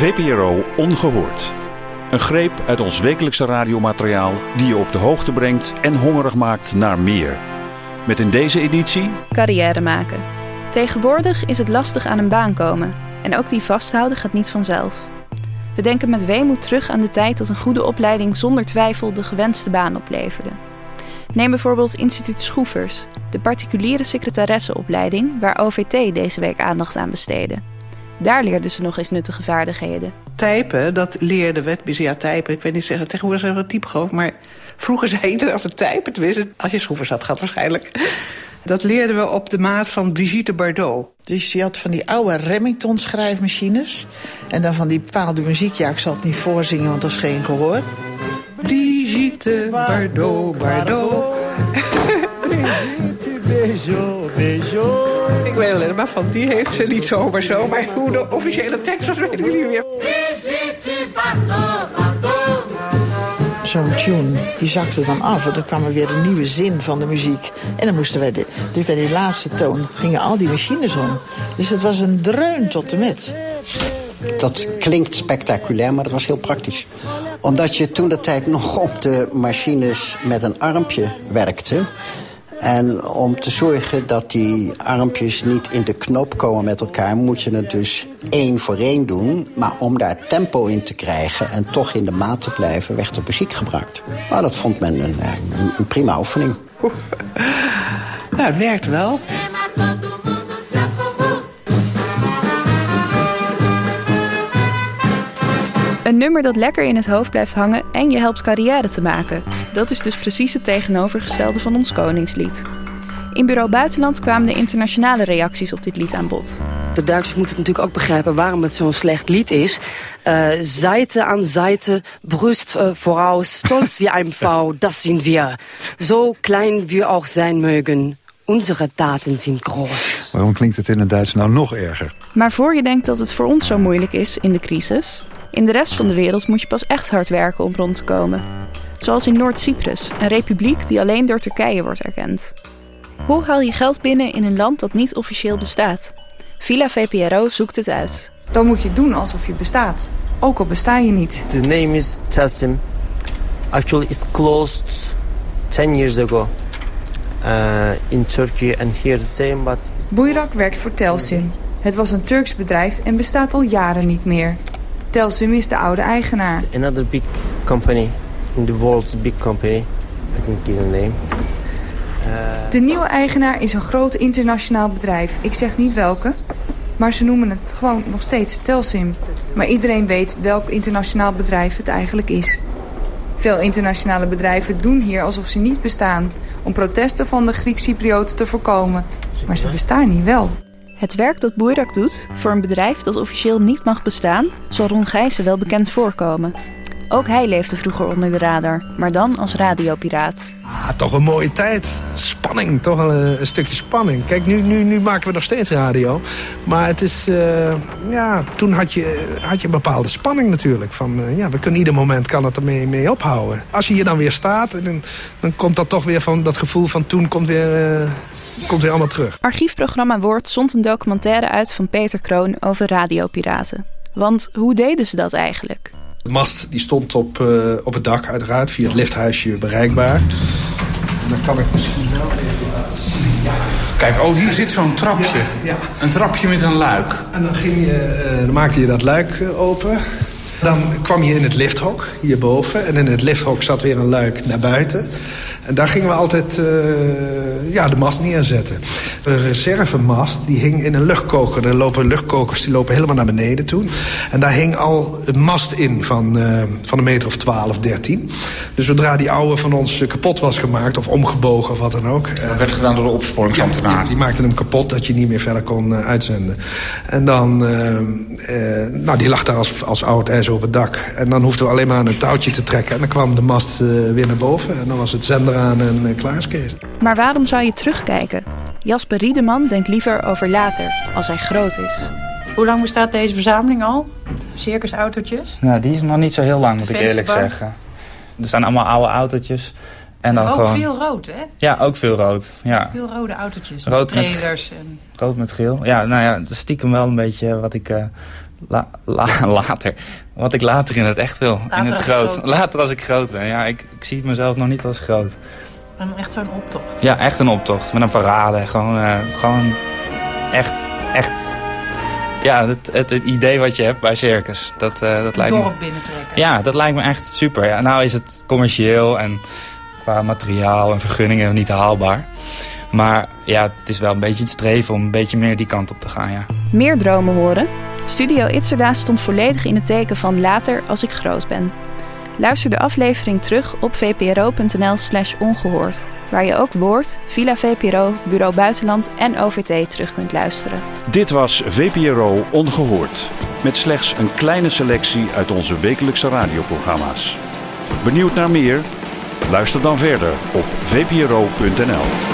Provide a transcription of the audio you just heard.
VPRO Ongehoord. Een greep uit ons wekelijkse radiomateriaal die je op de hoogte brengt en hongerig maakt naar meer. Met in deze editie... Carrière maken. Tegenwoordig is het lastig aan een baan komen. En ook die vasthouden gaat niet vanzelf. We denken met weemoed terug aan de tijd dat een goede opleiding zonder twijfel de gewenste baan opleverde. Neem bijvoorbeeld Instituut Schroevers, de particuliere secretaresseopleiding waar OVT deze week aandacht aan besteedde. Daar leerden ze nog eens nuttige vaardigheden. Typen, dat leerden we. Dus ja, typen, ik weet niet zeggen, tegenwoordig zeggen we type geloof maar vroeger zei iedereen altijd typen. Tenminste, als je schroevers had, gaat waarschijnlijk. Dat leerden we op de maat van Brigitte Bardot. Dus je had van die oude Remington schrijfmachines. En dan van die bepaalde muziek. Ja, ik zal het niet voorzingen, want dat is geen gehoor. Brigitte Bardot, Bardot. Brigitte, beijo, beijo. Weet alleen maar van die heeft ze niet zomaar zo. Maar hoe de officiële tekst was, weet ik niet meer. Zo'n tune, die zakte dan af. En dan kwam er weer een nieuwe zin van de muziek. En dan moesten wij... De, dus bij die laatste toon gingen al die machines om. Dus het was een dreun tot de met. Dat klinkt spectaculair, maar dat was heel praktisch. Omdat je toen de tijd nog op de machines met een armpje werkte... En om te zorgen dat die armpjes niet in de knoop komen met elkaar... moet je het dus één voor één doen. Maar om daar tempo in te krijgen en toch in de maat te blijven... werd er muziek gebruikt. Nou, dat vond men een, een prima oefening. Nou, het werkt wel. Een nummer dat lekker in het hoofd blijft hangen en je helpt carrière te maken. Dat is dus precies het tegenovergestelde van ons Koningslied. In Bureau Buitenland kwamen de internationale reacties op dit lied aan bod. De Duitsers moeten natuurlijk ook begrijpen waarom het zo'n slecht lied is. Uh, Seite aan Seite, Brust uh, voraus, stolz wie ein Pfau, das sind wir. So klein wir auch sein mögen. Unsere Taten sind groß. Waarom klinkt het in het Duits nou nog erger? Maar voor je denkt dat het voor ons zo moeilijk is in de crisis... in de rest van de wereld moet je pas echt hard werken om rond te komen. Zoals in Noord-Cyprus, een republiek die alleen door Turkije wordt erkend. Hoe haal je geld binnen in een land dat niet officieel bestaat? Villa VPRO zoekt het uit. Dan moet je doen alsof je bestaat, ook al besta je niet. The name is Tassim. Actually, it's closed 10 years ago. Uh, in Turkey and here the same, but... Buyrak werkt voor Telsim. Het was een Turks bedrijf en bestaat al jaren niet meer. Telsim is de oude eigenaar. Another big company in the world, big company. I can give a name. De nieuwe eigenaar is een groot internationaal bedrijf. Ik zeg niet welke, maar ze noemen het gewoon nog steeds Telsim. Maar iedereen weet welk internationaal bedrijf het eigenlijk is. Veel internationale bedrijven doen hier alsof ze niet bestaan... om protesten van de Griek-Cyprioten te voorkomen. Maar ze bestaan niet wel. Het werk dat Boerak doet voor een bedrijf dat officieel niet mag bestaan... zal Ron Gijssen wel bekend voorkomen. Ook hij leefde vroeger onder de radar, maar dan als radiopiraat. Ah, toch een mooie tijd. Spanning, toch een, een, stukje spanning. Kijk, nu, nu, nu maken we nog steeds radio. Maar het is, uh, ja, toen had je, had je een bepaalde spanning natuurlijk. Van, uh, ja, we kunnen ieder moment kan het ermee mee ophouden. Als je hier dan weer staat, dan, dan komt dat toch weer van dat gevoel van toen komt weer... komt weer allemaal terug. Archiefprogramma Woord zond een documentaire uit van Peter Kroon over radiopiraten. Want hoe deden ze dat eigenlijk? De mast die stond op, uh, op het dak uiteraard, via het lifthuisje bereikbaar. En dan kan ik misschien wel even laten zien. Ja. Kijk, oh, hier zit zo'n trapje. Ja, ja. Een trapje met een luik. En dan, ging je, uh, dan maakte je dat luik open. Dan kwam je in het lifthok, hierboven. En in het lifthok zat weer een luik naar buiten. En daar gingen we altijd uh, ja, de mast neerzetten. Een reservemast die hing in een luchtkoker. Er lopen luchtkokers die lopen helemaal naar beneden toe. En daar hing al een mast in van, uh, van een meter of 12, 13. Dus zodra die oude van ons kapot was gemaakt... of omgebogen of wat dan ook... Dat werd gedaan door de opsporingsambtenaar. Ja, die maakte hem kapot dat je niet meer verder kon uitzenden. En dan... nou, die lag daar als, als oud ijzer op het dak. En dan hoefden we alleen maar aan een touwtje te trekken. En dan kwam de mast weer naar boven. En dan was het zender en uh, klaar is Kees. Maar waarom zou je terugkijken? Jasper Riedeman denkt liever over later, als hij groot is. Hoe lang bestaat deze verzameling al? Circusautootjes? Nou, die is nog niet zo heel lang, moet ik eerlijk zeggen. Er staan allemaal oude autootjes. En dan ook gewoon, veel rood, hè? Ja, ook veel rood. Ja. Veel rode autootjes, Rood met- trailers. En... Rood met geel. Ja, nou ja, dat is stiekem wel een beetje wat ik eh, la- la- later... Wat ik later in het echt wil. Later in het groot. groot- Later als ik groot ben. Ja, ik, ik zie mezelf nog niet als groot. en echt zo'n optocht. Ja, echt een optocht. Met een parade. Gewoon, eh, gewoon echt, echt... Ja, het, het, het idee wat je hebt bij circus. Dat, eh, dat lijkt me... dorp binnentrekken. Ja, dat lijkt me echt super. Ja, nou is het commercieel en qua materiaal en vergunningen niet haalbaar. Maar ja, het is wel een beetje het streven om een beetje meer die kant op te gaan, ja. Meer dromen horen? Studio Itzerda stond volledig in het teken van later als ik groot ben. Luister de aflevering terug op vpro.nl slash ongehoord, waar je ook Woord, Villa VPRO, Bureau Buitenland en OVT terug kunt luisteren. Dit was VPRO Ongehoord. Met slechts een kleine selectie uit onze wekelijkse radioprogramma's. Benieuwd naar meer? Luister dan verder op vpro.nl.